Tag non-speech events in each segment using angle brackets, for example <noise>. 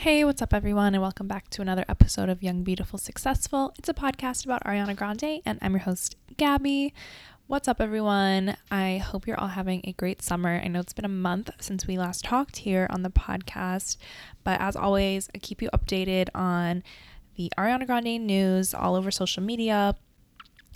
Hey, what's up, everyone, and welcome back to another episode of Young, Beautiful, Successful. It's a podcast about Ariana Grande, and I'm your host, Gabbie. What's up, everyone? I hope you're all having a great summer. I know it's been a month since we last talked here on the podcast, but as always, I keep you updated on the Ariana Grande news all over social media.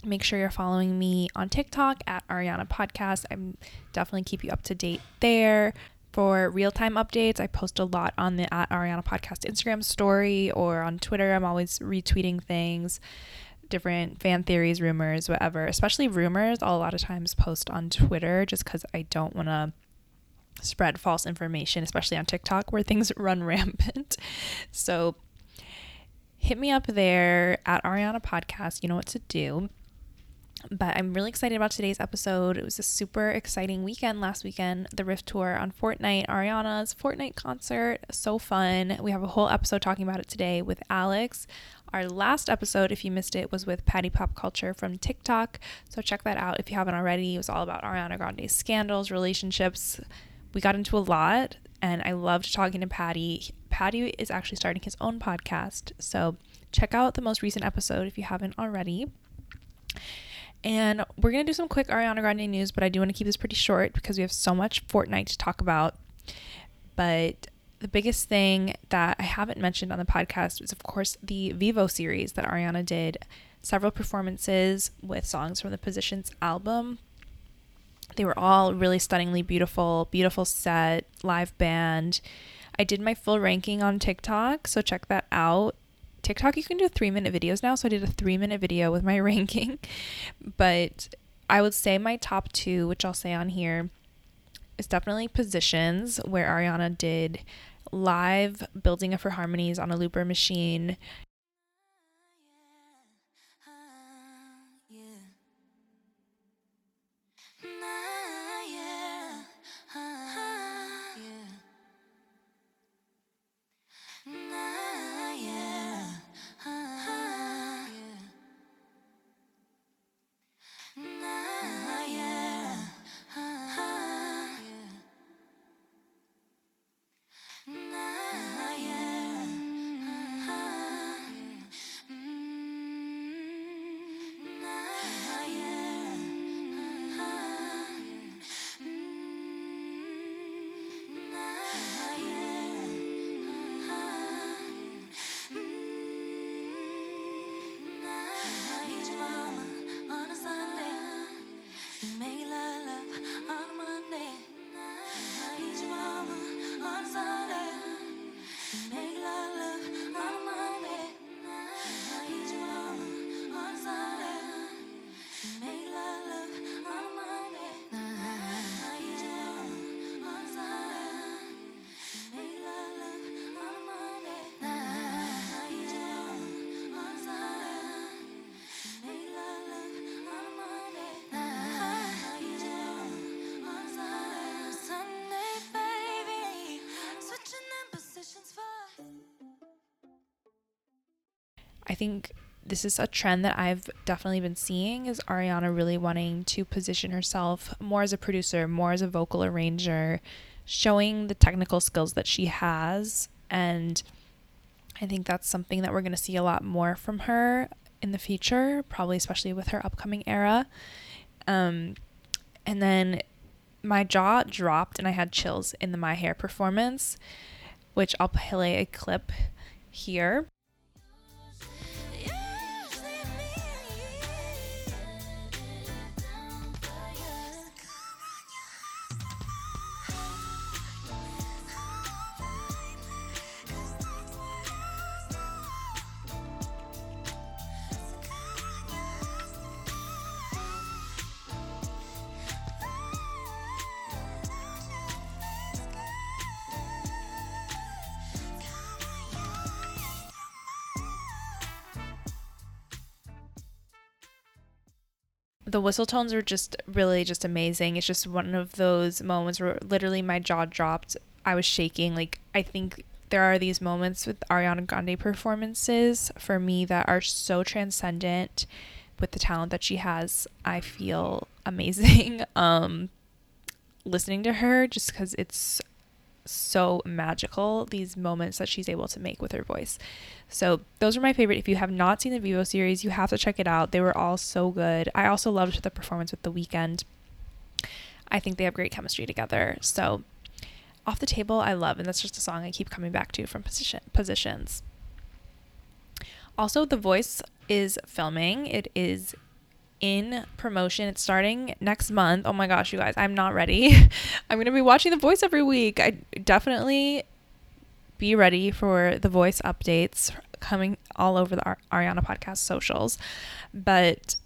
Make sure you're following me on TikTok at Ariana Podcast. I'm definitely keep you up to date there. For real time updates, I post a lot on the at Ariana Podcast Instagram story or on Twitter. I'm always retweeting things, different fan theories, rumors, whatever. Especially rumors, I'll a lot of times post on Twitter just because I don't want to spread false information, especially on TikTok where things <laughs> run rampant. So hit me up there at Ariana Podcast. You know what to do. But I'm really excited about today's episode. It was a super exciting weekend last weekend. The Rift Tour on Fortnite, Ariana's Fortnite concert. So fun. We have a whole episode talking about it today with Alex. Our last episode, if you missed it, was with Patty Pop Culture from TikTok. So check that out if you haven't already. It was all about Ariana Grande's scandals, relationships. We got into a lot, and I loved talking to Patty. Patty is actually starting his own podcast. So check out the most recent episode if you haven't already. And we're going to do some quick Ariana Grande news, but I do want to keep this pretty short because we have so much Fortnite to talk about. But the biggest thing that I haven't mentioned on the podcast is, of course, the Vivo series that Ariana did. Several performances with songs from the Positions album. They were all really stunningly beautiful, beautiful set, live band. I did my full ranking on TikTok, so check that out. TikTok, you can do three minute videos now. So I did a three minute video with my <laughs> ranking. But I would say my top two, which I'll say on here, is definitely Positions, where Ariana did live building of her harmonies on a looper machine. I think this is a trend that I've definitely been seeing is Ariana really wanting to position herself more as a producer, more as a vocal arranger, showing the technical skills that she has and I think that's something that we're going to see a lot more from her in the future, probably especially with her upcoming era. Um, and then my jaw dropped and I had chills in the My Hair performance, which I'll play a clip here. The whistle tones are just really just amazing. It's just one of those moments where literally my jaw dropped. I was shaking. Like I think there are these moments with Ariana Grande performances for me that are so transcendent with the talent that she has. I feel amazing <laughs> um listening to her just cuz it's so magical, these moments that she's able to make with her voice. So, those are my favorite. If you have not seen the Vivo series, you have to check it out. They were all so good. I also loved the performance with The Weeknd. I think they have great chemistry together. So, Off the Table, I love, and that's just a song I keep coming back to from position, positions. Also, The Voice is filming. It is in promotion. It's starting next month. Oh my gosh, you guys, I'm not ready. <laughs> I'm going to be watching The Voice every week. I definitely be ready for The Voice updates coming all over the Ariana podcast socials. But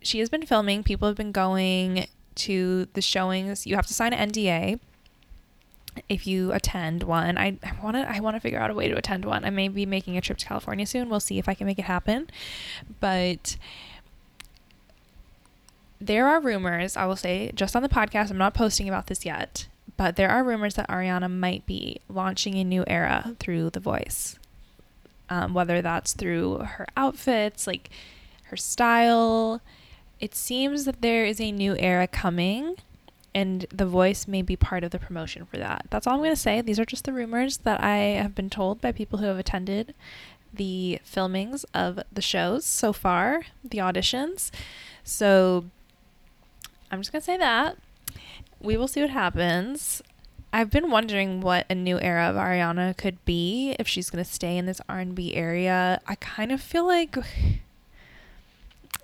she has been filming. People have been going to the showings. You have to sign an NDA if you attend one. I want to I want to figure out a way to attend one. I may be making a trip to California soon. We'll see if I can make it happen. But there are rumors, I will say, just on the podcast, I'm not posting about this yet, but there are rumors that Ariana might be launching a new era through The Voice. Um, whether that's through her outfits, like her style. It seems that there is a new era coming, and The Voice may be part of the promotion for that. That's all I'm going to say. These are just the rumors that I have been told by people who have attended the filmings of the shows so far, the auditions. So I'm just gonna say that. We will see what happens. I've been wondering what a new era of Ariana could be if she's gonna stay in this R&B area. I kind of feel like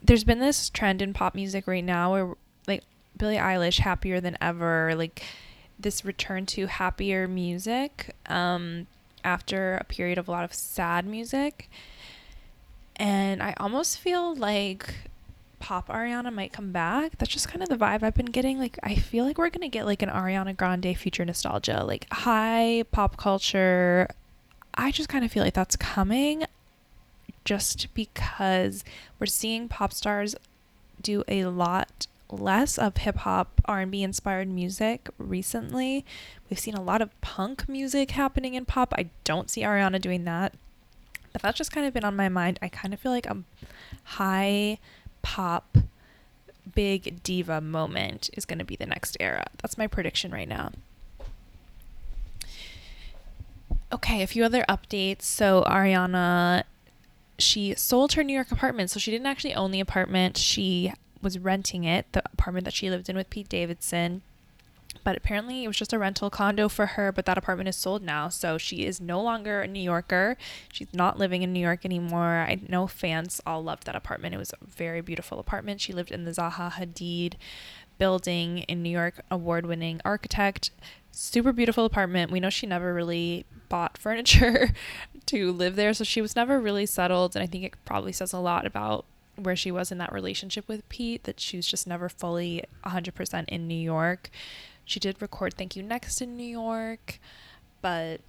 there's been this trend in pop music right now where like Billie Eilish happier than ever, like this return to happier music um, after a period of a lot of sad music. And I almost feel like pop Ariana might come back. That's just kind of the vibe I've been getting. Like, I feel like we're gonna get like an Ariana Grande future nostalgia, like high pop culture. I just kind of feel like that's coming just because we're seeing pop stars do a lot less of hip hop R&B inspired music recently. We've seen a lot of punk music happening in pop. I don't see Ariana doing that. But that's just kind of been on my mind. I kind of feel like a high pop big diva moment is going to be the next era. That's my prediction right now. Okay, a few other updates. So, Ariana, she sold her New York apartment. So, she didn't actually own the apartment. She was renting it, the apartment that she lived in with Pete Davidson but apparently it was just a rental condo for her but that apartment is sold now. So she is no longer a new yorker. She's not living in new york anymore. I know fans. All loved that apartment. It was a very beautiful apartment. She lived in the zaha hadid building in new york award-winning architect. Super beautiful apartment. We know she never really bought furniture <laughs> to live there so she was never really settled. And i think it probably says a lot about where she was in that relationship with Pete that she was just never fully 100% in New York. She did record Thank You Next in New York, but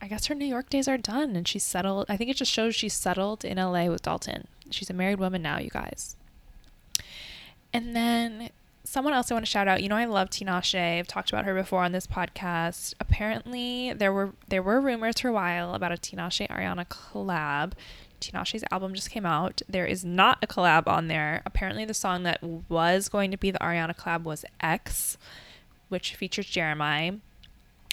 I guess her New York days are done and she's settled. I think it just shows she's settled in LA with Dalton. She's a married woman now, you guys. And then someone else I want to shout out. You know, I love Tinashe. I've talked about her before on this podcast. Apparently, there were there were rumors for a while about a Tinashe Ariana collab. Tinashe's album just came out. There is not a collab on there. Apparently, the song that was going to be the Ariana collab was X which features Jeremih.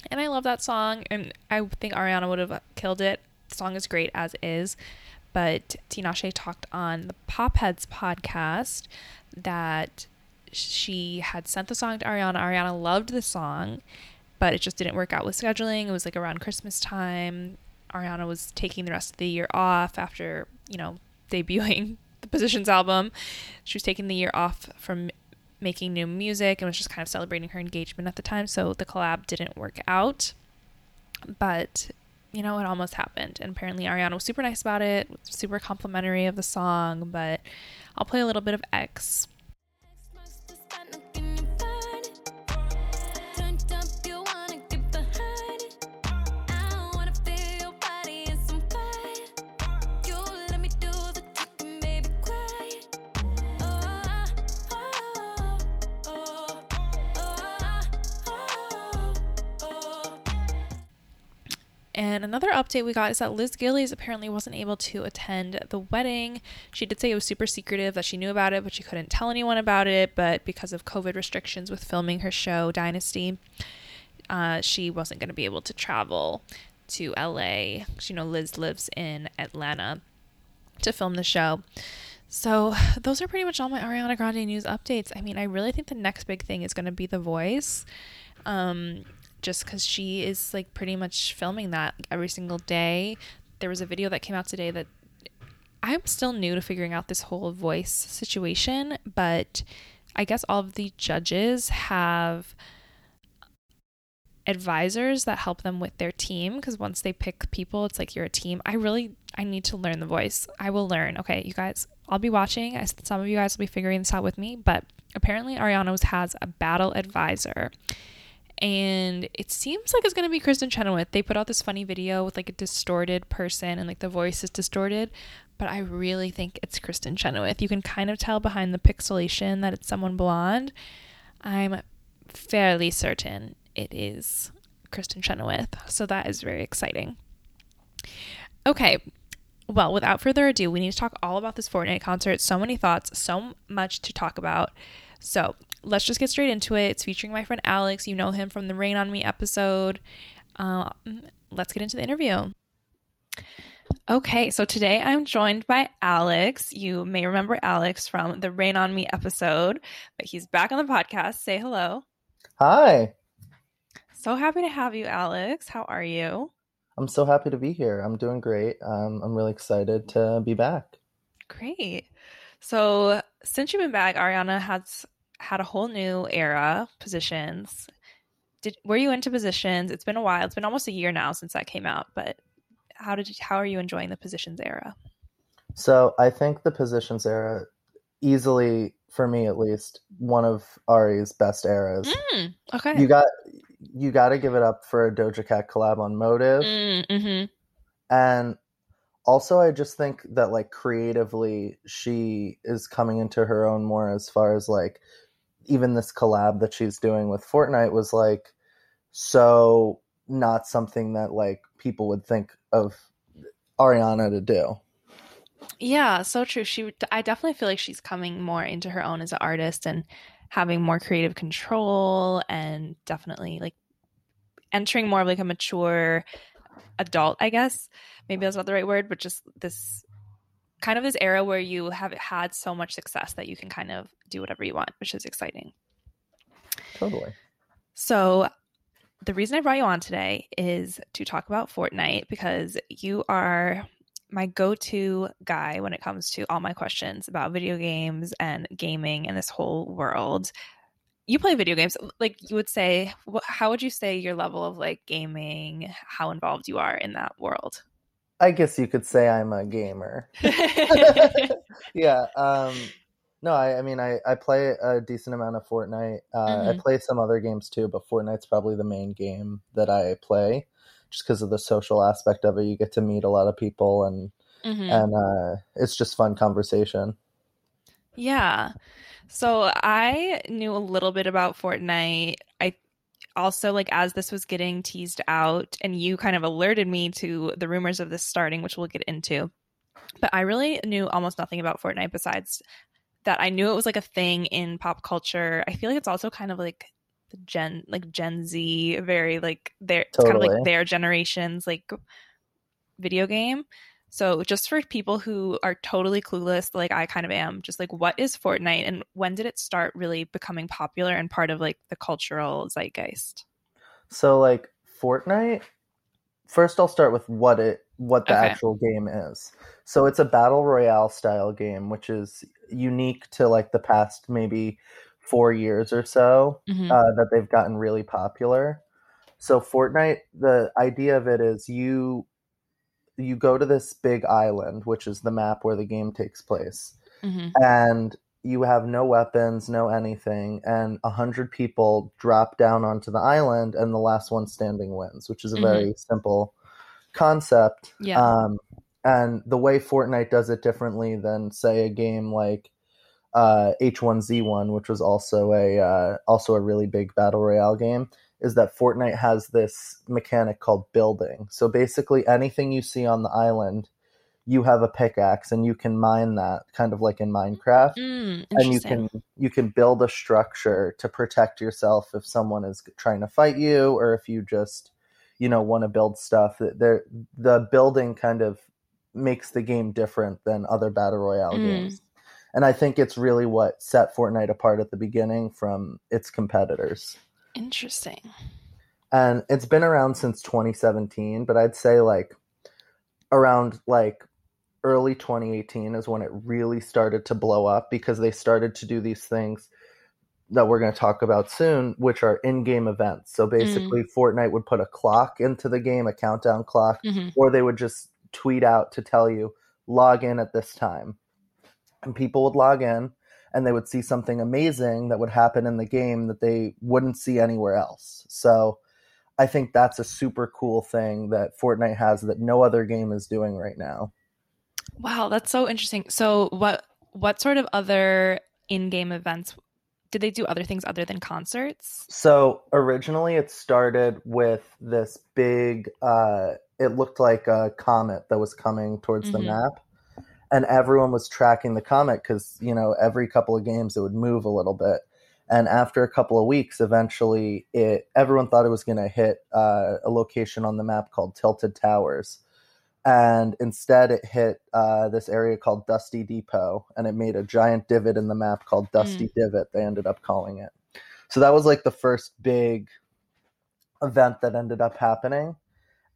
And I love that song, and I think Ariana would have killed it. The song is great as is. But Tinashe talked on the Popheads podcast that she had sent the song to Ariana. Ariana loved the song, but it just didn't work out with scheduling. It was like around Christmas time. Ariana was taking the rest of the year off after, you know, <laughs> debuting the Positions album. She was taking the year off from making new music and was just kind of celebrating her engagement at the time. So the collab didn't work out. But, you know, it almost happened. And apparently Ariana was super nice about it, super complimentary of the song. But I'll play a little bit of X. And another update we got is that Liz Gillies apparently wasn't able to attend the wedding. She did say it was super secretive, that she knew about it, but she couldn't tell anyone about it. But because of COVID restrictions with filming her show, Dynasty, uh, she wasn't going to be able to travel to LA. You know, Liz lives in Atlanta to film the show. So, those are pretty much all my Ariana Grande news updates. I mean, I really think the next big thing is going to be The Voice. Um, just because she is like pretty much filming that every single day. There was a video that came out today that I'm still new to figuring out this whole voice situation, but I guess all of the judges have advisors that help them with their team because once they pick people it's like you're a team. I really i need to learn the voice. I will learn. Okay you guys i'll be watching. I, some of you guys will be figuring this out with me but apparently ariana has a battle advisor and it seems like it's going to be Kristin Chenoweth. They put out this funny video with like a distorted person and like the voice is distorted, but I really think it's Kristin Chenoweth. You can kind of tell behind the pixelation that it's someone blonde. I'm fairly certain it is Kristin Chenoweth, so that is very exciting. Okay, well, without further ado, we need to talk all about this Fortnite concert. So many thoughts, so much to talk about. So let's just get straight into it. It's featuring my friend Alex. You know him from the Rain on Me episode. Um, let's get into the interview. Okay, so today I'm joined by Alex. You may remember Alex from the Rain on Me episode, but he's back on the podcast. Say hello. Hi. So happy to have you, Alex. How are you? I'm so happy to be here. I'm doing great. Um, I'm really excited to be back. Great. So, since you've been back, Ariana has had a whole new era positions. Did were you into positions? It's been a while. It's been almost a year now since that came out, but how did you, how are you enjoying the positions era? So, I think the positions era easily for me at least one of Ari's best eras. Mm, okay. You got you got to give it up for a Doja Cat collab on Motive. Mm, mm-hmm. And also i just think that like creatively she is coming into her own more as far as like even this collab that she's doing with fortnite was like so not something that like people would think of ariana to do. Yeah so true. She i definitely feel like she's coming more into her own as an artist and having more creative control and definitely like entering more of like a mature adult, I guess. Maybe that's not the right word, but just this kind of this era where you have had so much success that you can kind of do whatever you want, which is exciting. Totally. So, the reason I brought you on today is to talk about Fortnite because you are my go to guy when it comes to all my questions about video games and gaming and this whole world you play video games like you would say how would you say your level of like gaming how involved you are in that world? I guess you could say i'm a gamer. <laughs> <laughs> Yeah um no I, I mean I, I play a decent amount of fortnite. Uh, mm-hmm. i play some other games too but fortnite's probably the main game that i play just because of the social aspect of it. You get to meet a lot of people and mm-hmm. and uh, it's just fun conversation. Yeah so I knew a little bit about Fortnite. I also like as this was getting teased out and you kind of alerted me to the rumors of this starting, which we'll get into. But I really knew almost nothing about Fortnite besides that I knew it was like a thing in pop culture. I feel like it's also kind of like the gen like Gen Z, very like their totally. kind of like their generation's like video game. So, just for people who are totally clueless, like I kind of am, just like what is Fortnite and when did it start really becoming popular and part of like the cultural zeitgeist? So, like Fortnite, first I'll start with what it what the okay. actual game is. So, it's a battle royale style game, which is unique to like the past maybe four years or so mm-hmm. uh, that they've gotten really popular. So, Fortnite, the idea of it is you you go to this big island, which is the map where the game takes place, mm-hmm. and you have no weapons, no anything, and a hundred people drop down onto the island, and the last one standing wins, which is a mm-hmm. very simple concept. Yeah. Um, and the way Fortnite does it differently than, say, a game like uh, H1Z1, which was also a uh, also a really big battle royale game, is that Fortnite has this mechanic called building. So basically, anything you see on the island, you have a pickaxe and you can mine that kind of like in Minecraft. Mm, and you can you can build a structure to protect yourself if someone is trying to fight you or if you just you know want to build stuff there the building kind of makes the game different than other battle royale Mm. games and i think it's really what set fortnite apart at the beginning from its competitors Interesting. and it's been around since 2017 but i'd say like around like early 2018 is when it really started to blow up because they started to do these things that we're going to talk about soon which are in-game events. So basically fortnite would put a clock into the game a countdown clock hmm or they would just tweet out to tell you log in at this time. And people would log in and they would see something amazing that would happen in the game that they wouldn't see anywhere else so i think that's a super cool thing that fortnite has that no other game is doing right now Wow, that's so interesting. So, what what sort of other in-game events did they do? Other things other than concerts? so originally it started with this big uh it looked like a comet that was coming towards the Mhm. map and everyone was tracking the comet because you know every couple of games it would move a little bit. And after a couple of weeks eventually it everyone thought it was going to hit uh, a location on the map called tilted towers. And instead it hit uh, this area called dusty depot and it made a giant divot in the map called dusty divot they ended up calling it. So that was like the first big event that ended up happening.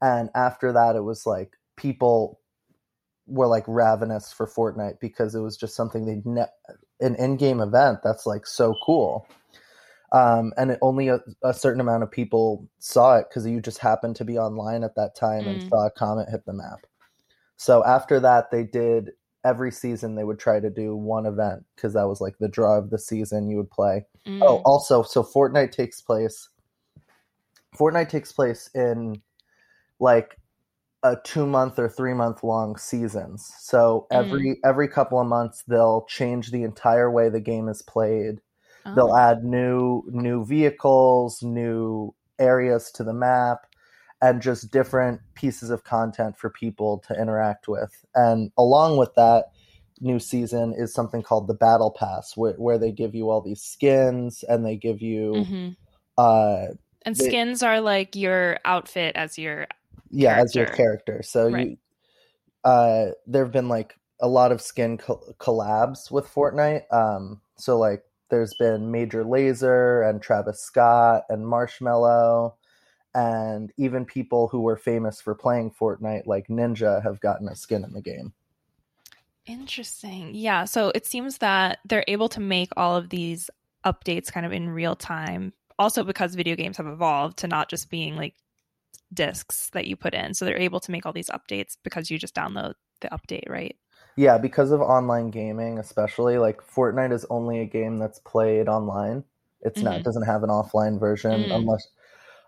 And after that it was like people were like ravenous for Fortnite because it was just something they ne- an in-game event that's like so cool. Um, and it, only a, a certain amount of people saw it because you just happened to be online at that time and Mm. saw a comet hit the map. So after that, they did every season they would try to do one event because that was like the draw of the season you would play. Mm. Oh, also, so Fortnite takes place. Fortnite takes place in like a two month or three month long seasons. So every every couple of months they'll change the entire way the game is played. Oh. They'll add new new vehicles, new areas to the map, and just different pieces of content for people to interact with. And along with that, new season is something called the Battle Pass, where, where they give you all these skins and they give you, Mhm. uh, And they- skins are like your outfit as your yeah, as your Character. character. So Right. you, uh, there have been like a lot of skin co- collabs with Fortnite. Um, so like there's been Major Lazer and Travis Scott and Marshmello and even people who were famous for playing Fortnite, like Ninja, have gotten a skin in the game. Interesting. Yeah. So it seems that they're able to make all of these updates kind of in real time. Also, because video games have evolved to not just being like discs that you put in. So they're able to make all these updates because you just download the update, right? Yeah, because of online gaming, especially like Fortnite is only a game that's played online. It's not Mhm. it doesn't have an offline version Mm. unless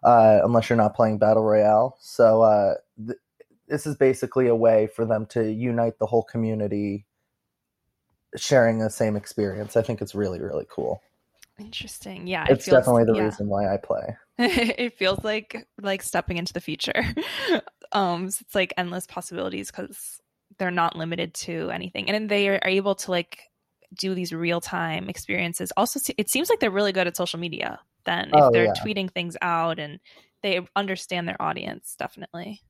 uh, unless you're not playing battle royale. So uh, th- this is basically a way for them to unite the whole community, sharing the same experience. I think it's really really cool. Interesting. Yeah. it It's feels- definitely the yeah. reason why I play. <laughs> it feels like like stepping into the future. <laughs> um, so it's like endless possibilities because they're not limited to anything, and they are able to like do these real time experiences. Also, it seems like they're really good at social media. Then, if Oh, they're yeah. tweeting things out and they understand their audience, definitely.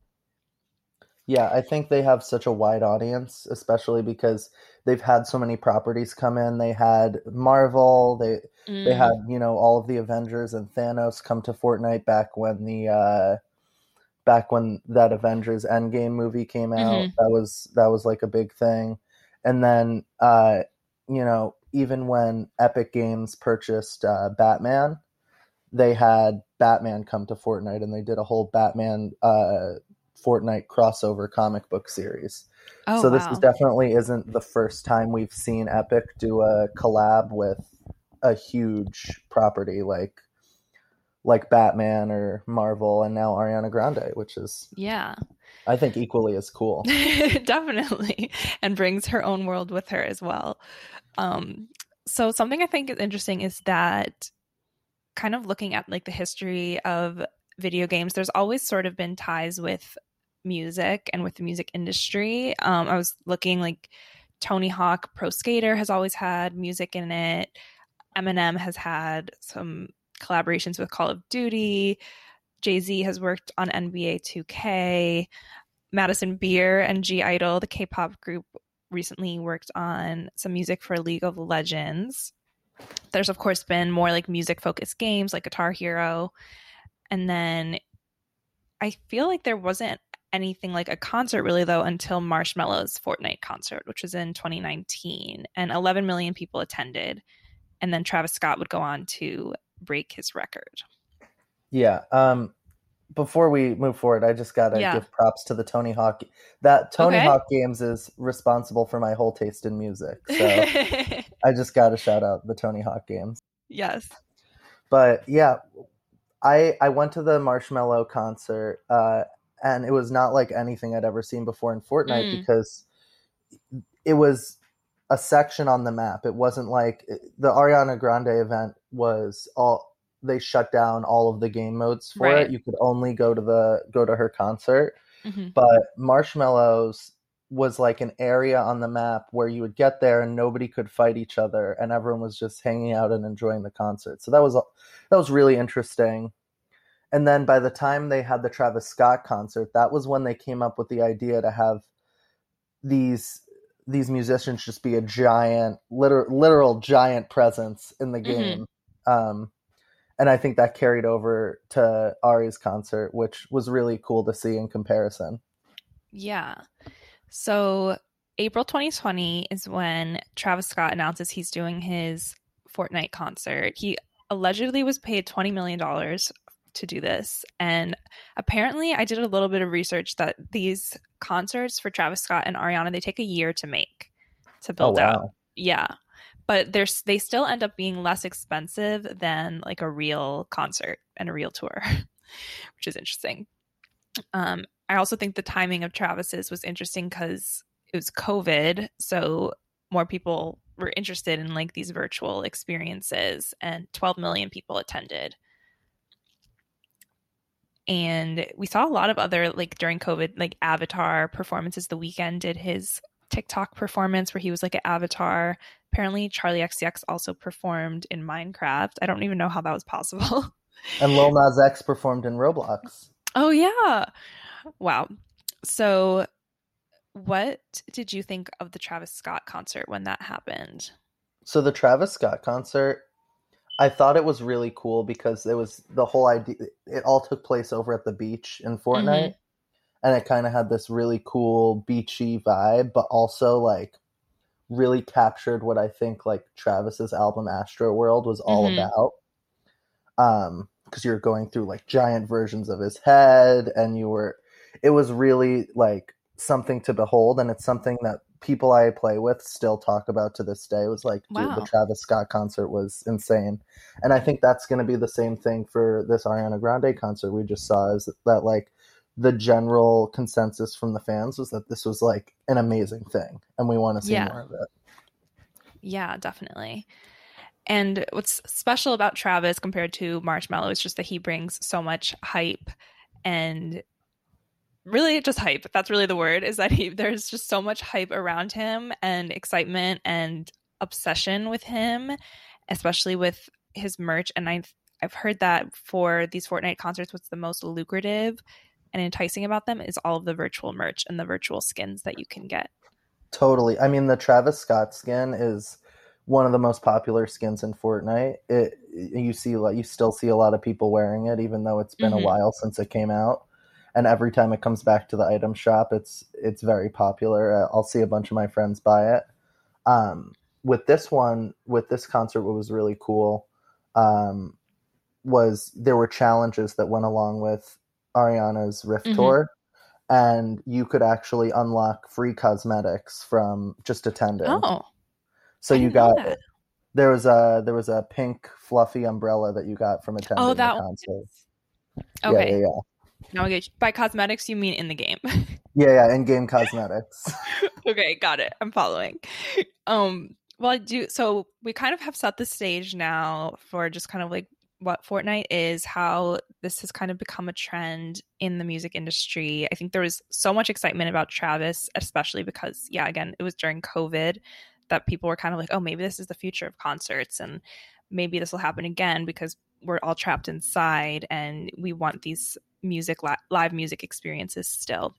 Yeah, I think they have such a wide audience, especially because they've had so many properties come in. They had Marvel, they they Mm, had you know all of the avengers and thanos come to fortnite back when the uh back when that avengers endgame movie came out. Mhm. that was that was like a big thing. And then uh you know even when epic games purchased uh batman they had batman come to fortnite and they did a whole batman uh fortnite crossover comic book series oh, so this wow. is definitely isn't the first time we've seen Epic do a collab with a huge property like like Batman or Marvel and now Ariana Grande, which is yeah. I think equally as cool. <laughs> definitely and brings her own world with her as well um so something i think is interesting is that kind of looking at like the history of video games there's always sort of been ties with music and with the music industry. Um, I was looking like Tony Hawk Pro Skater has always had music in it. Eminem has had some collaborations with Call of Duty. Jay Z has worked on NBA 2K. Madison Beer and (G)I-DLE, the K pop group, recently worked on some music for League of Legends. There's, of course, been more like music focused games like Guitar Hero. And then I feel like there wasn't anything like a concert really though until Marshmello's Fortnite concert, which was in 2019, and 11 million people attended. And then Travis Scott would go on to break his record. Yeah. Um, before we move forward, I just gotta Yeah. give props to the Tony Hawk. That Tony Okay. Hawk Games is responsible for my whole taste in music. So <laughs> I just gotta shout out the Tony Hawk Games. yes. But yeah, I I went to the Marshmello concert, uh, and it was not like anything I'd ever seen before in Fortnite Mm. because it was a section on the map. It wasn't like the Ariana Grande event was all they shut down all of the game modes for Right. it. You could only go to the go to her concert. Mhm. But Marshmello's was like an area on the map where you would get there and nobody could fight each other and everyone was just hanging out and enjoying the concert. So that was that was really interesting. And then by the time they had the Travis Scott concert, that was when they came up with the idea to have these these musicians just be a giant literal literal giant presence in the Mhm. game. Um and I think that carried over to Ari's concert, which was really cool to see in comparison. Yeah. So April 2020 is when Travis Scott announces he's doing his Fortnite concert. He allegedly was paid $20 million to do this. And apparently, I did a little bit of research that these concerts for Travis Scott and Ariana, they take a year to make, to Oh build out. Yeah. But there's they still end up being less expensive than like a real concert and a real tour, <laughs> which is interesting. Um, I also think the timing of Travis's was interesting because it was COVID, so more people were interested in like these virtual experiences, and 12 million people attended. And we saw a lot of other like during COVID, like Avatar performances. The Weeknd did his TikTok performance where he was like an avatar. Apparently, Charli XCX also performed in Minecraft. I don't even know how that was possible. <laughs> And Lil Nas X performed in Roblox. Oh yeah. Wow. So what did you think of the Travis Scott concert when that happened? So the Travis Scott concert, I thought it was really cool because it was the whole idea. It all took place over at the beach in Fortnite, and it kind of had this really cool beachy vibe, but also like really captured what I think like Travis's album Astroworld was all Mhm. about. Um, because you're going through like giant versions of his head, and you were, it was really like something to behold, and it's something that people I play with still talk about to this day. It was like, dude, the Travis Scott concert was insane, and I think that's going to be the same thing for this Ariana Grande concert we just saw. Is that like the general consensus from the fans was that this was like an amazing thing, and we want to see Yeah. more of it. Yeah, definitely. And what's special about Travis compared to Marshmallow is just that he brings so much hype and really just hype. That's really the word is that he there's just so much hype around him and excitement and obsession with him, especially with his merch and I've I've heard that for these Fortnite concerts what's the most lucrative and enticing about them is all of the virtual merch and the virtual skins that you can get. Totally. I mean, the Travis Scott skin is one of the most popular skins in Fortnite. It you see like you still see a lot of people wearing it, even though it's been Mhm. a while since it came out. And every time it comes back to the item shop, it's it's very popular. Uh, I'll see a bunch of my friends buy it. Um, with this one, with this concert, what was really cool um, was there were challenges that went along with Ariana's Rift Mhm. Tour, and you could actually unlock free cosmetics from just attending. Oh. so I you got there was a there was a pink fluffy umbrella that you got from attending Oh, the that one. concert. Okay. Yeah, yeah, yeah. Get by cosmetics you mean in the game. <laughs> Yeah, yeah, in-game cosmetics. <laughs> okay, got it. I'm following. Um well I do so we kind of have set the stage now for just kind of like what Fortnite is, how this has kind of become a trend in the music industry. I think there was so much excitement about Travis, especially because, yeah, again, it was during COVID that people were kind of like, oh, maybe this is the future of concerts and maybe this will happen again because we're all trapped inside and we want these music, li- live music experiences still.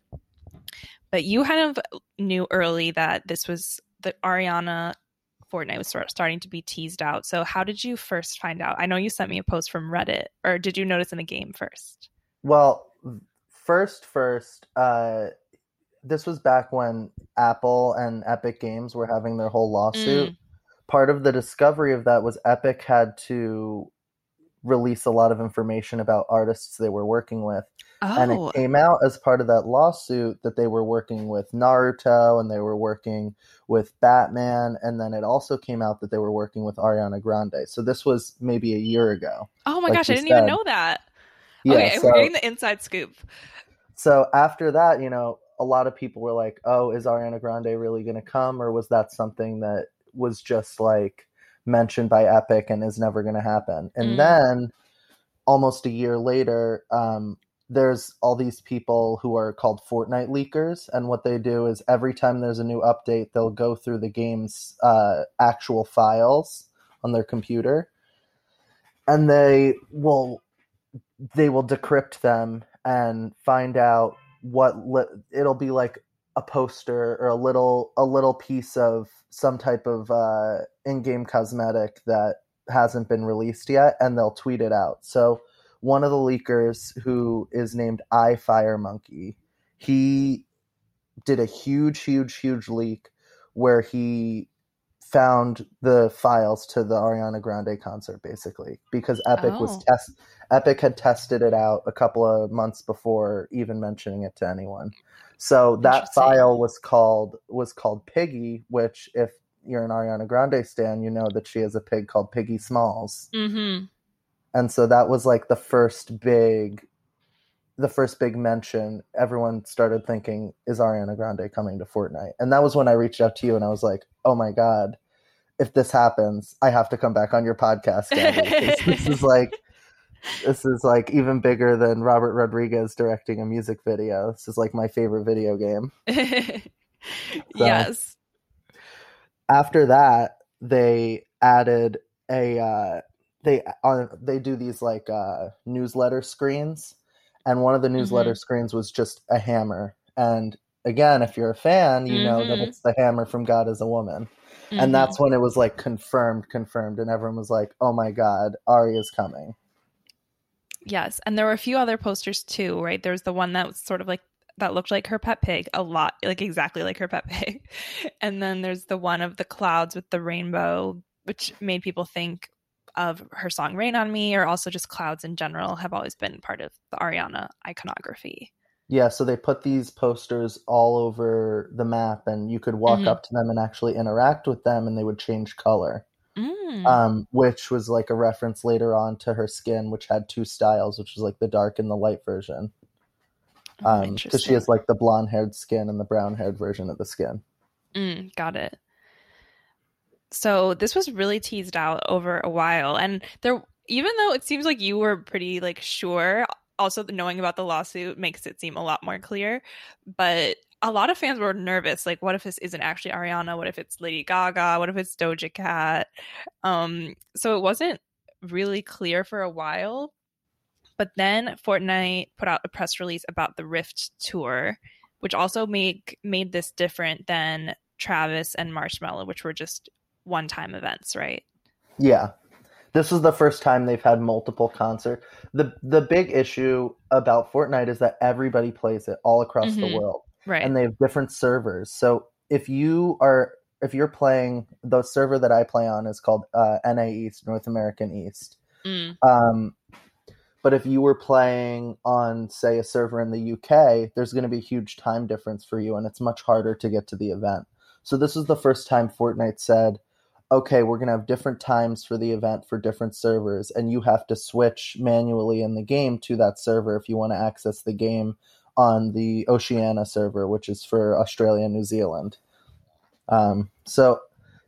But you kind of knew early that this was the Ariana Fortnite was start, starting to be teased out. So, how did you first find out? I know you sent me a post from Reddit, or did you notice in the game first? Well, first, first, uh, this was back when Apple and Epic Games were having their whole lawsuit. Mm. Part of the discovery of that was Epic had to release a lot of information about artists they were working with. Oh. And it oh. came out as part of that lawsuit that they were working with Naruto and they were working with Batman. And then it also came out that they were working with Ariana Grande. So this was maybe a year ago. Oh my like gosh, I didn't said. even know that. Yeah, okay, so, we're getting the inside scoop. So after that, you know, a lot of people were like, oh, is Ariana Grande really going to come? Or was that something that was just like mentioned by Epic and is never going to happen? And mm. then almost a year later, um, there's all these people who are called Fortnite leakers, and what they do is every time there's a new update, they'll go through the game's uh, actual files on their computer, and they will they will decrypt them and find out what li- it'll be like a poster or a little a little piece of some type of uh, in-game cosmetic that hasn't been released yet, and they'll tweet it out. So one of the leakers who is named iFireMonkey, he did a huge, huge, huge leak where he found the files to the Ariana Grande concert basically because Epic oh. was test Epic had tested it out a couple of months before even mentioning it to anyone. So that file was called was called Piggy, which if you're an Ariana Grande stan, you know that she has a pig called Piggy Smalls. Mm-hmm and so that was like the first big the first big mention everyone started thinking is ariana grande coming to fortnite? And that was when i reached out to you and i was like oh my god if this happens i have to come back on your podcast <laughs> this is like this is like even bigger than robert rodriguez directing a music video. This is like my favorite video game. <laughs> So, yes. after that they added a uh, they are they do these like uh, newsletter screens, and one of the newsletter mm-hmm. screens was just a hammer. And again, if you're a fan, you mm-hmm. know that mm-hmm. it's the hammer from God is a woman. Mm-hmm. And that's when it was like confirmed, confirmed, and everyone was like, "Oh my God, Ari is coming." Yes, and there were a few other posters too, right? There's the one that was sort of like that looked like her pet pig a lot, like exactly like her pet pig. <laughs> And then there's the one of the clouds with the rainbow, which made people think of her song Rain on Me or also just clouds in general have always been part of the Ariana iconography. Yeah, so they put these posters all over the map and you could walk mm-hmm. up to them and actually interact with them and they would change color. Mm. Um, which was like a reference later on to her skin, which had two styles, which was like the dark and the light version. Oh, um, because she has like the blonde haired skin and the brown haired version of the skin. Mm, got it. So this was really teased out over a while. And there even though it seems like you were pretty like sure, also knowing about the lawsuit makes it seem a lot more clear. But a lot of fans were nervous. Like, what if this isn't actually Ariana? What if it's Lady Gaga? What if it's Doja Cat? Um, so it wasn't really clear for a while. But then Fortnite put out a press release about the Rift tour, which also made made this different than Travis and Marshmello, which were just one time events, right? Yeah. This is the first time they've had multiple concerts. The the big issue about Fortnite is that everybody plays it all across mm-hmm. the world. Right. And they have different servers. So if you are if you're playing the server that I play on is called uh, NA East, North American East. Mm. Um, but if you were playing on, say, a server in the UK, there's going to be a huge time difference for you, and it's much harder to get to the event. So this is the first time Fortnite said, okay, we're going to have different times for the event for different servers, and you have to switch manually in the game to that server if you want to access the game on the Oceania server, which is for Australia and New Zealand. Um, so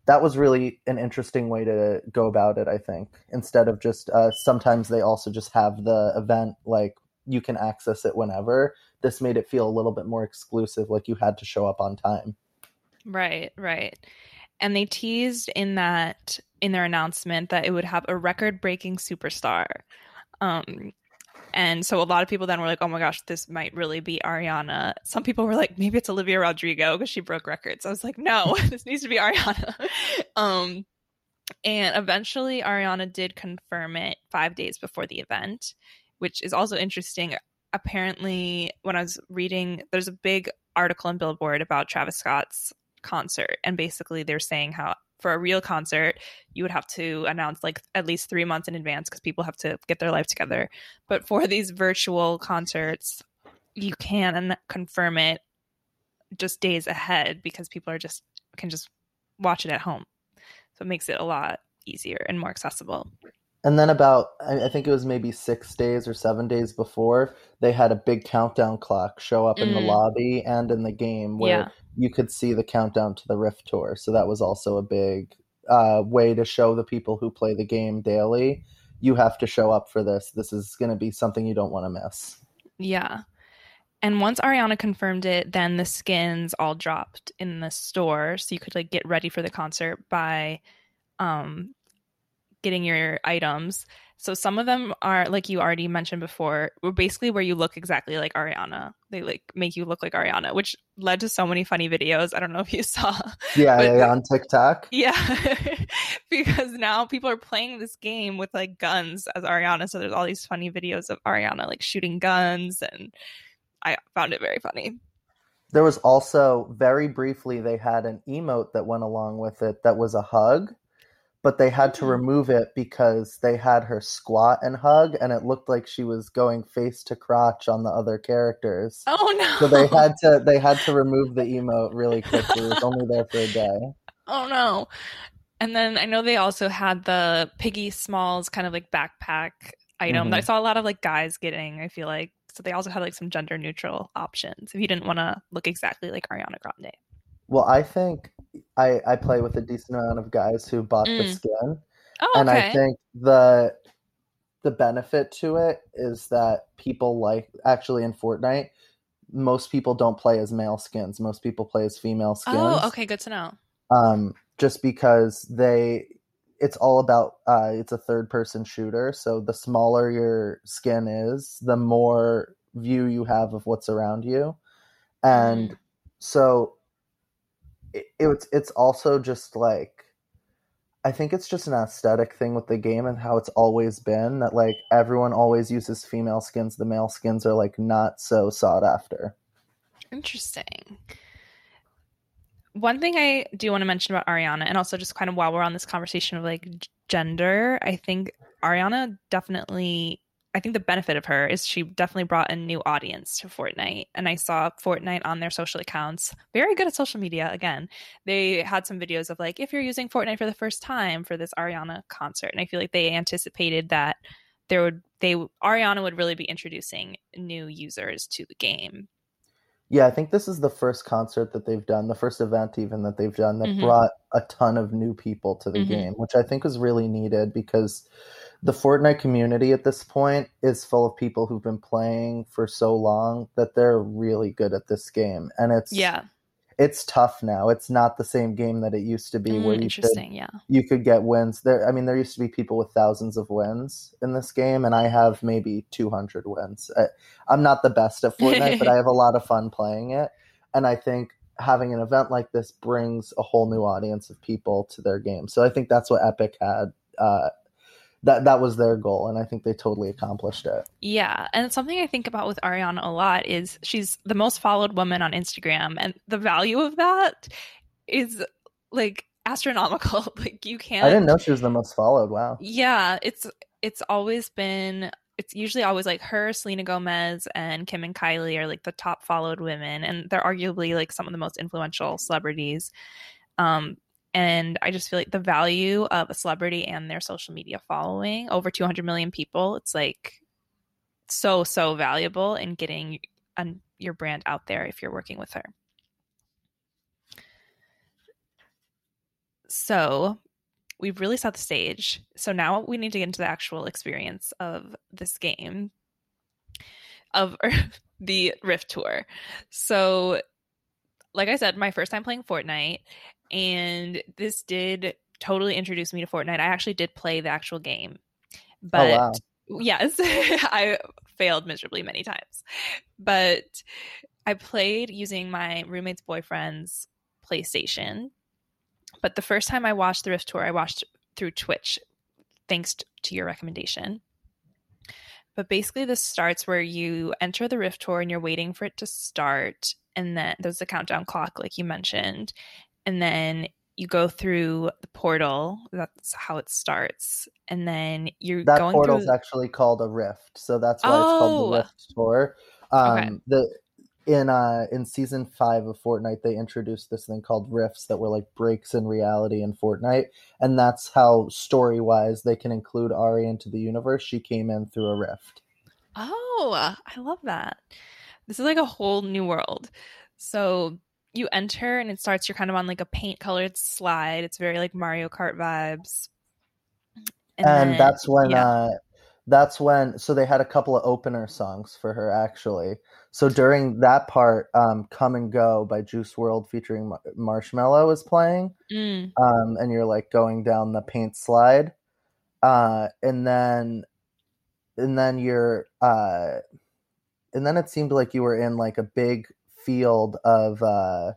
that was really an interesting way to go about it. I think instead of just uh, sometimes they also just have the event like you can access it whenever. This made it feel a little bit more exclusive, like you had to show up on time. Right, right. And they teased in that in their announcement that it would have a record-breaking superstar. Um, and so a lot of people then were like, "Oh my gosh, this might really be Ariana." Some people were like, "Maybe it's Olivia Rodrigo because she broke records." I was like, "No, <laughs> this needs to be Ariana." <laughs> um, and eventually, Ariana did confirm it five days before the event, which is also interesting. Apparently, when I was reading, there's a big article in Billboard about Travis Scott's concert, and basically they're saying how for a real concert, you would have to announce like at least three months in advance because people have to get their life together. But for these virtual concerts, you can confirm it just days ahead because people are just can just watch it at home. So it makes it a lot easier and more accessible. And then about I think it was maybe six days or seven days before, they had a big countdown clock show up in mm. the lobby and in the game where yeah. You could see the countdown to the Rift Tour. So that was also a big uh, way to show the people who play the game daily, you have to show up for this. This is going to be something you don't want to miss. Yeah. And once Ariana confirmed it, then the skins all dropped in the store, so you could like get ready for the concert by um getting your items. So some of them are like you already mentioned before, were basically where you look exactly like Ariana. They like make you look like Ariana, which led to so many funny videos. I don't know if you <laughs> saw. Yeah, but, yeah on TikTok. Yeah. <laughs> because now people are playing this game with like guns as Ariana. So there's all these funny videos of Ariana like shooting guns and I found it very funny. There was also very briefly they had an emote that went along with it that was a hug but they had to mm-hmm. remove it because they had her squat and hug and it looked like she was going face to crotch on the other characters. Oh no. So they had to they had to <laughs> remove the emote really quickly. It was only there for a day. Oh no. And then I know they also had the Piggy Smallz kind of like backpack item mm-hmm. that I saw a lot of like guys getting, I feel like. So they also had like some gender neutral options if you didn't want to look exactly like Ariana Grande. Well, I think I I play with a decent amount of guys who bought mm. the skin, oh, okay. and I think the the benefit to it is that people like actually in Fortnite, most people don't play as male skins. Most people play as female skins. Oh, okay, good to know. Um, just because they, it's all about uh, it's a third person shooter. So the smaller your skin is, the more view you have of what's around you, and mm. so it, it's it's also just like I think it's just an aesthetic thing with the game and how it's always been that like everyone always uses female skins. The male skins are like not so sought after. Interesting. One thing I do want to mention about Ariana, and also just kind of while we're on this conversation of like gender, I think Ariana definitely I think the benefit of her is she definitely brought a new audience to Fortnite. And I saw Fortnite on their social accounts, very good at social media. Again, they had some videos of like, if you're using Fortnite for the first time for this Ariana concert. And I feel like they anticipated that there would, they, Ariana would really be introducing new users to the game. Yeah, I think this is the first concert that they've done, the first event even that they've done that mm-hmm. brought a ton of new people to the mm-hmm. game, which I think was really needed because the Fortnite community at this point is full of people who've been playing for so long that they're really good at this game. And it's yeah. It's tough now. It's not the same game that it used to be mm, where you could yeah. you could get wins. There I mean there used to be people with thousands of wins in this game and I have maybe 200 wins. I, I'm not the best at Fortnite, but I have a <laughs> lot of fun playing it. And I think having an event like this brings a whole new audience of people to their game. So I think that's what Epic had uh, that that was their goal and i think they totally accomplished it. Yeah and something i think about with ariana a lot is she's the most followed woman on instagram and the value of that is like astronomical. <laughs> Like you can't i didn't know she was the most followed wow. Yeah it's it's always been it's usually always like her, Selena Gomez, and Kim and Kylie are like the top followed women, and they're arguably like some of the most influential celebrities. Um, and I just feel like the value of a celebrity and their social media following over 200 million people, it's like so, so valuable in getting your brand out there if you're working with her. so we've really set the stage. So now we need to get into the actual experience of this game of <laughs> the Rift Tour. So, like I said, my first time playing Fortnite, and this did totally introduce me to Fortnite. I actually did play the actual game, but oh, wow. yes, <laughs> I failed miserably many times. But I played using my roommate's boyfriend's PlayStation. But the first time I watched the Rift Tour, I watched through Twitch, thanks to your recommendation. But basically, this starts where you enter the Rift Tour and you're waiting for it to start. And then there's a countdown clock, like you mentioned. And then you go through the portal. That's how it starts. And then you're that going portal's through... actually called a rift. So that's why oh. it's called the oh! Rift Tour. Um, okay. The in uh in season five of Fortnite, they introduced this thing called rifts that were like breaks in reality in Fortnite, and that's how story wise they can include Ari into the universe. She came in through a rift. Oh, I love that. This is like a whole new world. So you enter and it starts. You're kind of on like a paint colored slide. It's very like Mario Kart vibes. And, and then, that's when yeah. uh that's when so they had a couple of opener songs for her actually so during that part, um, "Come and Go" by Juice WRLD featuring Mar- Marshmello is playing, mm. um, and you're like going down the paint slide, uh, and then, and then you're, uh, and then it seemed like you were in like a big field of, uh,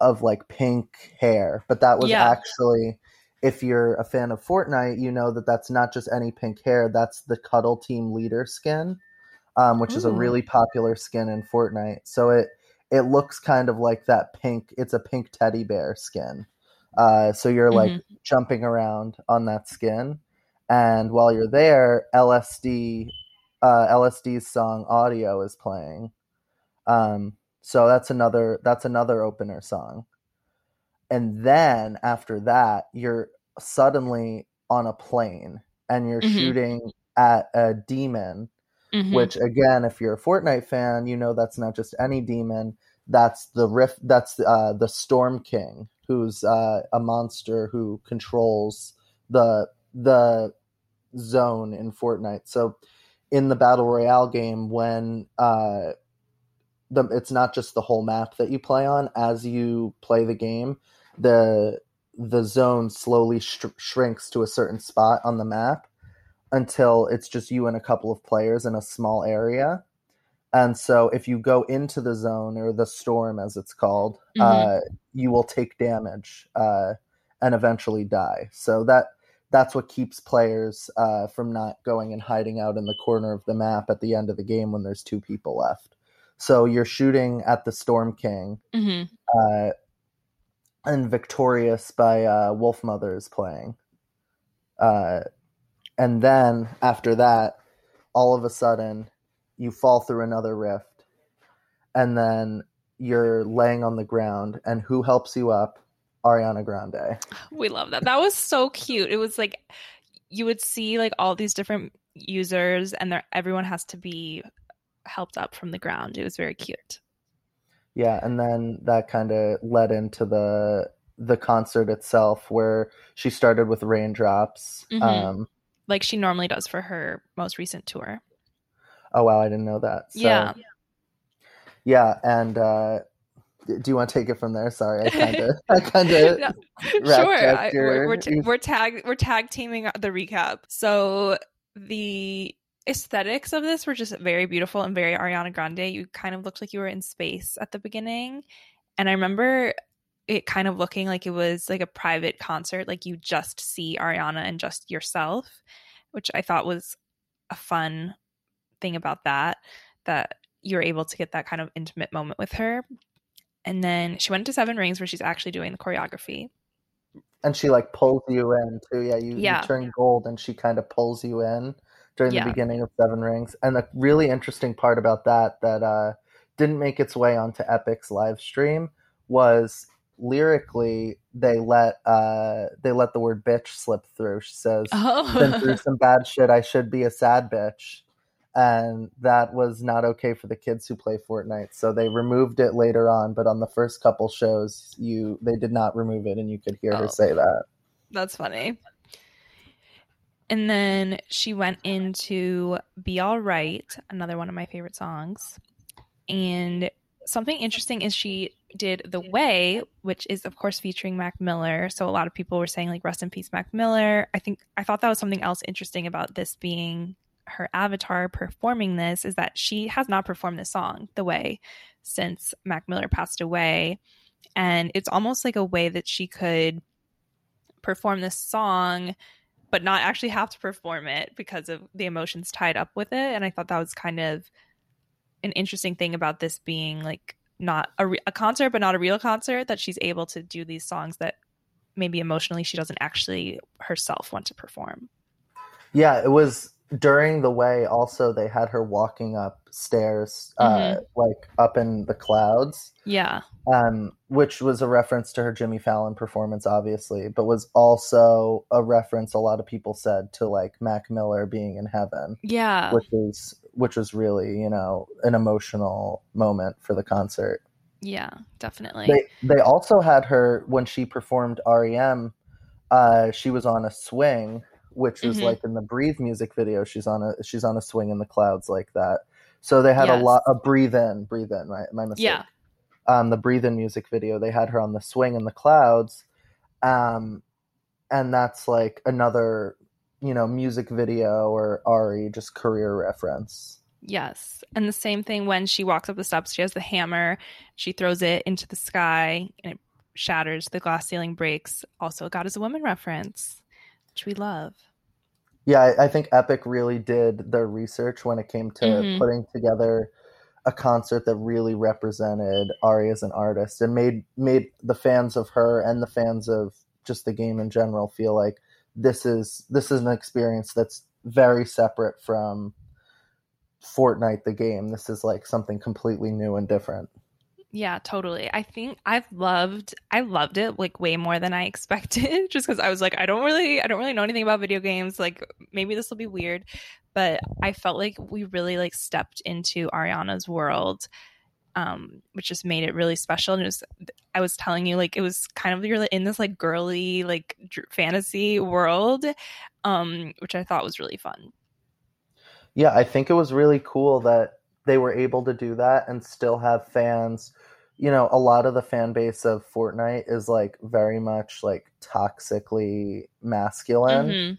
of like pink hair, but that was yeah. actually. If you're a fan of Fortnite, you know that that's not just any pink hair. That's the Cuddle Team leader skin um, which Ooh. is a really popular skin in Fortnite. So it it looks kind of like that pink. It's a pink teddy bear skin. Uh, so you're like mm-hmm. jumping around on that skin, and while you're there, LSD uh, LSD's song "Audio" is playing. Um, so that's another that's another opener song. And then after that, you're suddenly on a plane and you're mm-hmm. shooting at a demon Mm-hmm. Which again, if you're a Fortnite fan, you know that's not just any demon. That's the rift. That's uh, the Storm King, who's uh, a monster who controls the the zone in Fortnite. So in the battle royale game, when uh, the it's not just the whole map that you play on. As you play the game, the the zone slowly sh- shrinks to a certain spot on the map until it's just you and a couple of players in a small area. And so if you go into the zone or the storm, as it's called, mm-hmm. uh, you will take damage uh, and eventually die. So that that's what keeps players uh, from not going and hiding out in the corner of the map at the end of the game when there's two people left. So you're shooting at the Storm King, mm-hmm. Uh, and Victorious by uh, Wolfmother is playing. Uh, and then after that all of a sudden you fall through another rift and then you're laying on the ground and who helps you up ariana grande we love that that was so cute it was like you would see like all these different users and everyone has to be helped up from the ground it was very cute yeah and then that kind of led into the the concert itself where she started with raindrops mm-hmm. um like she normally does for her most recent tour. Oh wow, I didn't know that. So, yeah. Yeah, and uh do you want to take it from there? Sorry, I kind of, <laughs> I kind of. no, sure, I, we're we're, t- we're tag we're tag teaming the recap. So the aesthetics of this were just very beautiful and very Ariana Grande. You kind of looked like you were in space at the beginning, and I remember it kind of looking like it was like a private concert, like you just see Ariana and just yourself, which I thought was a fun thing about that, that you're able to get that kind of intimate moment with her. And then she went to Seven Rings where she's actually doing the choreography. And she like pulls you in too. Yeah, you, yeah. you turn gold and she kind of pulls you in during yeah. the beginning of Seven Rings. And the really interesting part about that that uh, didn't make its way onto Epic's live stream was lyrically they let uh they let the word bitch slip through she says oh. been through <laughs> some bad shit i should be a sad bitch and that was not okay for the kids who play Fortnite. So they removed it later on, but on the first couple shows, you they did not remove it, and you could hear oh, her say that. That's funny. And then she went into Be Alright, another one of my favorite songs. And something interesting is she did The Way, which is, of course, featuring Mac Miller. So a lot of people were saying, like, rest in peace, Mac Miller. I think I thought that was something else interesting about this being her avatar performing this is that she has not performed this song, The Way, since Mac Miller passed away. And it's almost like a way that she could perform this song but not actually have to perform it because of the emotions tied up with it. And i thought that was kind of an interesting thing about this being like not a, re- a concert but not a real concert that she's able to do these songs that maybe emotionally she doesn't actually herself want to perform. Yeah it was during the way also they had her walking up stairs uh mm-hmm. like up in the clouds. Yeah. Um which was a reference to her jimmy fallon performance obviously but was also a reference a lot of people said to like mac miller being in heaven. Yeah. Which is which was really you know an emotional moment for the concert. Yeah definitely. They they also had her when she performed rem uh she was on a swing which is mm-hmm. like in the breathe music video she's on a she's on a swing in the clouds like that so they had yes. a lot of breathin breathe in my, my mistake yeah um the breathin music video they had her on the swing in the clouds um and that's like another you know music video or ari just career reference yes and the same thing when she walks up the steps she has the hammer she throws it into the sky and it shatters the glass ceiling breaks also god is a woman reference which we love. Yeah, I, I think Epic really did their research when it came to mm-hmm. putting together a concert that really represented Ari as an artist and made made the fans of her and the fans of just the game in general feel like this is this is an experience that's very separate from Fortnite the game. This is like something completely new and different. Yeah, totally. I think I've loved I loved it like way more than I <laughs> expected just cuz I was like I don't really I don't really know anything about video games like maybe this will be weird but I felt like we really like stepped into Ariana's world um which just made it really special and it was I was telling you like it was kind of you're in this like girly like dr- fantasy world um which I thought was really fun. Yeah, I think it was really cool that they were able to do that and still have fans. You know, a lot of the fan base of Fortnite is like very much like toxically masculine. Mm-hmm.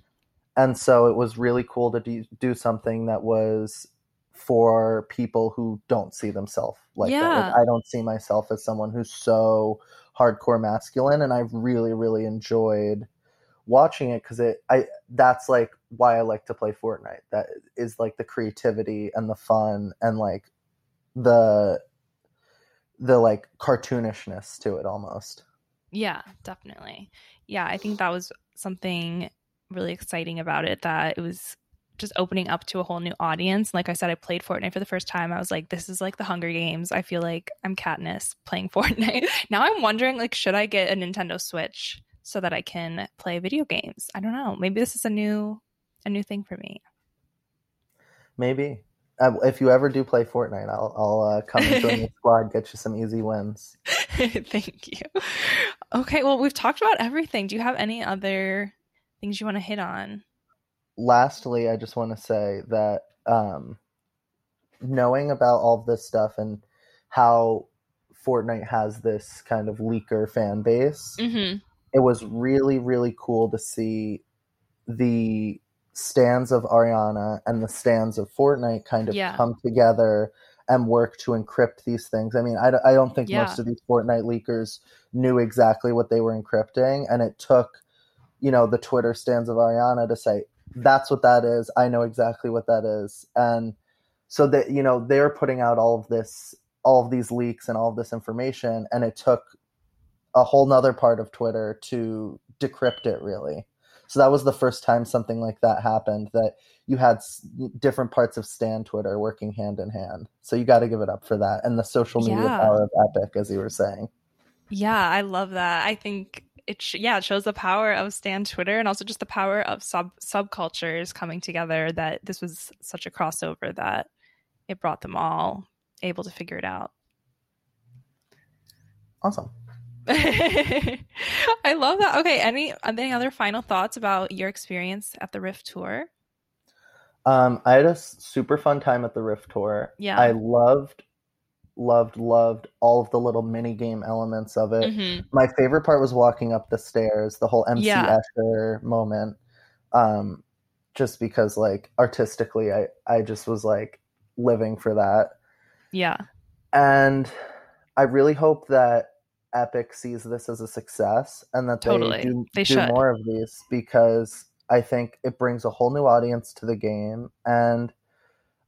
And so it was really cool to do, do something that was for people who don't see themselves like yeah. that. Like, I don't see myself as someone who's so hardcore masculine, and I've really, really enjoyed watching it because it I that's like why I like to play Fortnite. That is like the creativity and the fun and like the the like cartoonishness to it almost. Yeah, definitely. Yeah, I think that was something really exciting about it that it was just opening up to a whole new audience. Like I said, I played Fortnite for the first time. I was like, this is like the Hunger Games. I feel like I'm Katniss playing <laughs> Fortnite. now I'm wondering, like, should I get a Nintendo Switch so that I can play video games. I don't know. Maybe this is a new a new thing for me. Maybe. Uh, if you ever do play Fortnite, I'll I'll uh, come and join the <laughs> squad, get you some easy wins. <laughs> Thank you. Okay, well, we've talked about everything. Do you have any other things you want to hit on? Lastly, I just want to say that um, knowing about all of this stuff and how Fortnite has this kind of leaker fan base, mm-hmm it was really really cool to see the stands of Ariana and the stands of Fortnite kind of yeah. come together and work to encrypt these things. I mean, I, I don't think yeah. most of these Fortnite leakers knew exactly what they were encrypting, and it took, you know, the Twitter stands of Ariana to say, that's what that is. I know exactly what that is. And so that, you know, they're putting out all of this, all of these leaks and all of this information, and it took a whole nother part of Twitter to decrypt it really. So that was the first time something like that happened that you had different parts of Stan Twitter working hand in hand. So you got to give it up for that and the social media yeah. power of Epic, as you were saying. Yeah, I love that. I think it sh- yeah it shows the power of stan twitter and also just the power of sub subcultures coming together that this was such a crossover that it brought them all able to figure it out awesome <laughs> i love that. Okay any any other final thoughts about your experience at the rift tour? Um i had a super fun time at the rift tour. Yeah. I loved loved loved all of the little mini game elements of it. Mhm. my favorite part was walking up the stairs the whole mc Yeah. escher moment um just because like artistically i i just was like living for that. Yeah. And i really hope that epic sees this as a success and that they do, They do should. more of these because i think it brings a whole new audience to the game and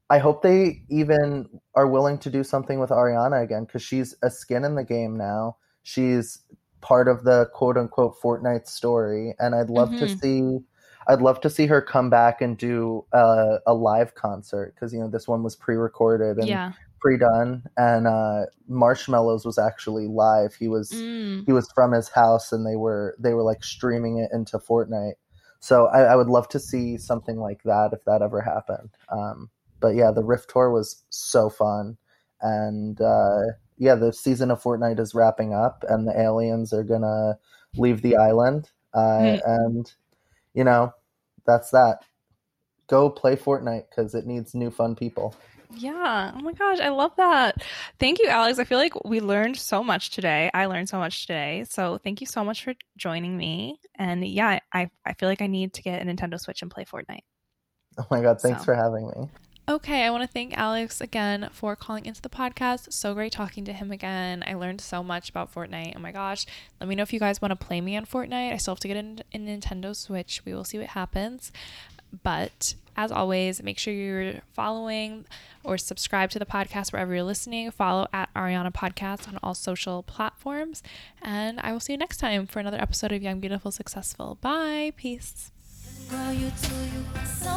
i hope they even are willing to do something with ariana again because she's a skin in the game now she's part of the quote unquote fortnite story and i'd love to Mhm. see i'd love to see her come back and do a, a live concert because you know this one was pre-recorded and yeah pre-done and uh Marshmello's was actually live. He was Mm. he was from his house and they were they were like streaming it into fortnite. So I, I would love to see something like that if that ever happened. Um but yeah the rift tour was so fun. And uh yeah the season of fortnite is wrapping up and the aliens are gonna leave the island. Uh Mhm. and you know that's that. Go play fortnite because it needs new fun people Yeah. Oh my gosh, I love that. Thank you, Alex. I feel like we learned so much today. I learned so much today. So thank you so much for joining me. And yeah, I, I feel like I need to get a Nintendo Switch and play Fortnite. oh my god thanks So. for having me Okay, I want to thank Alex again for calling into the podcast. So great talking to him again. I learned so much about Fortnite. Oh my gosh. Let me know if you guys want to play me on Fortnite. I still have to get in a Nintendo Switch. We will see what happens. But as always, make sure you're following or subscribe to the podcast wherever you're listening. Follow at Ariana Podcast on all social platforms. And I will see you next time for another episode of Young, Beautiful, Successful. Bye. Peace. Girl, you too, you so.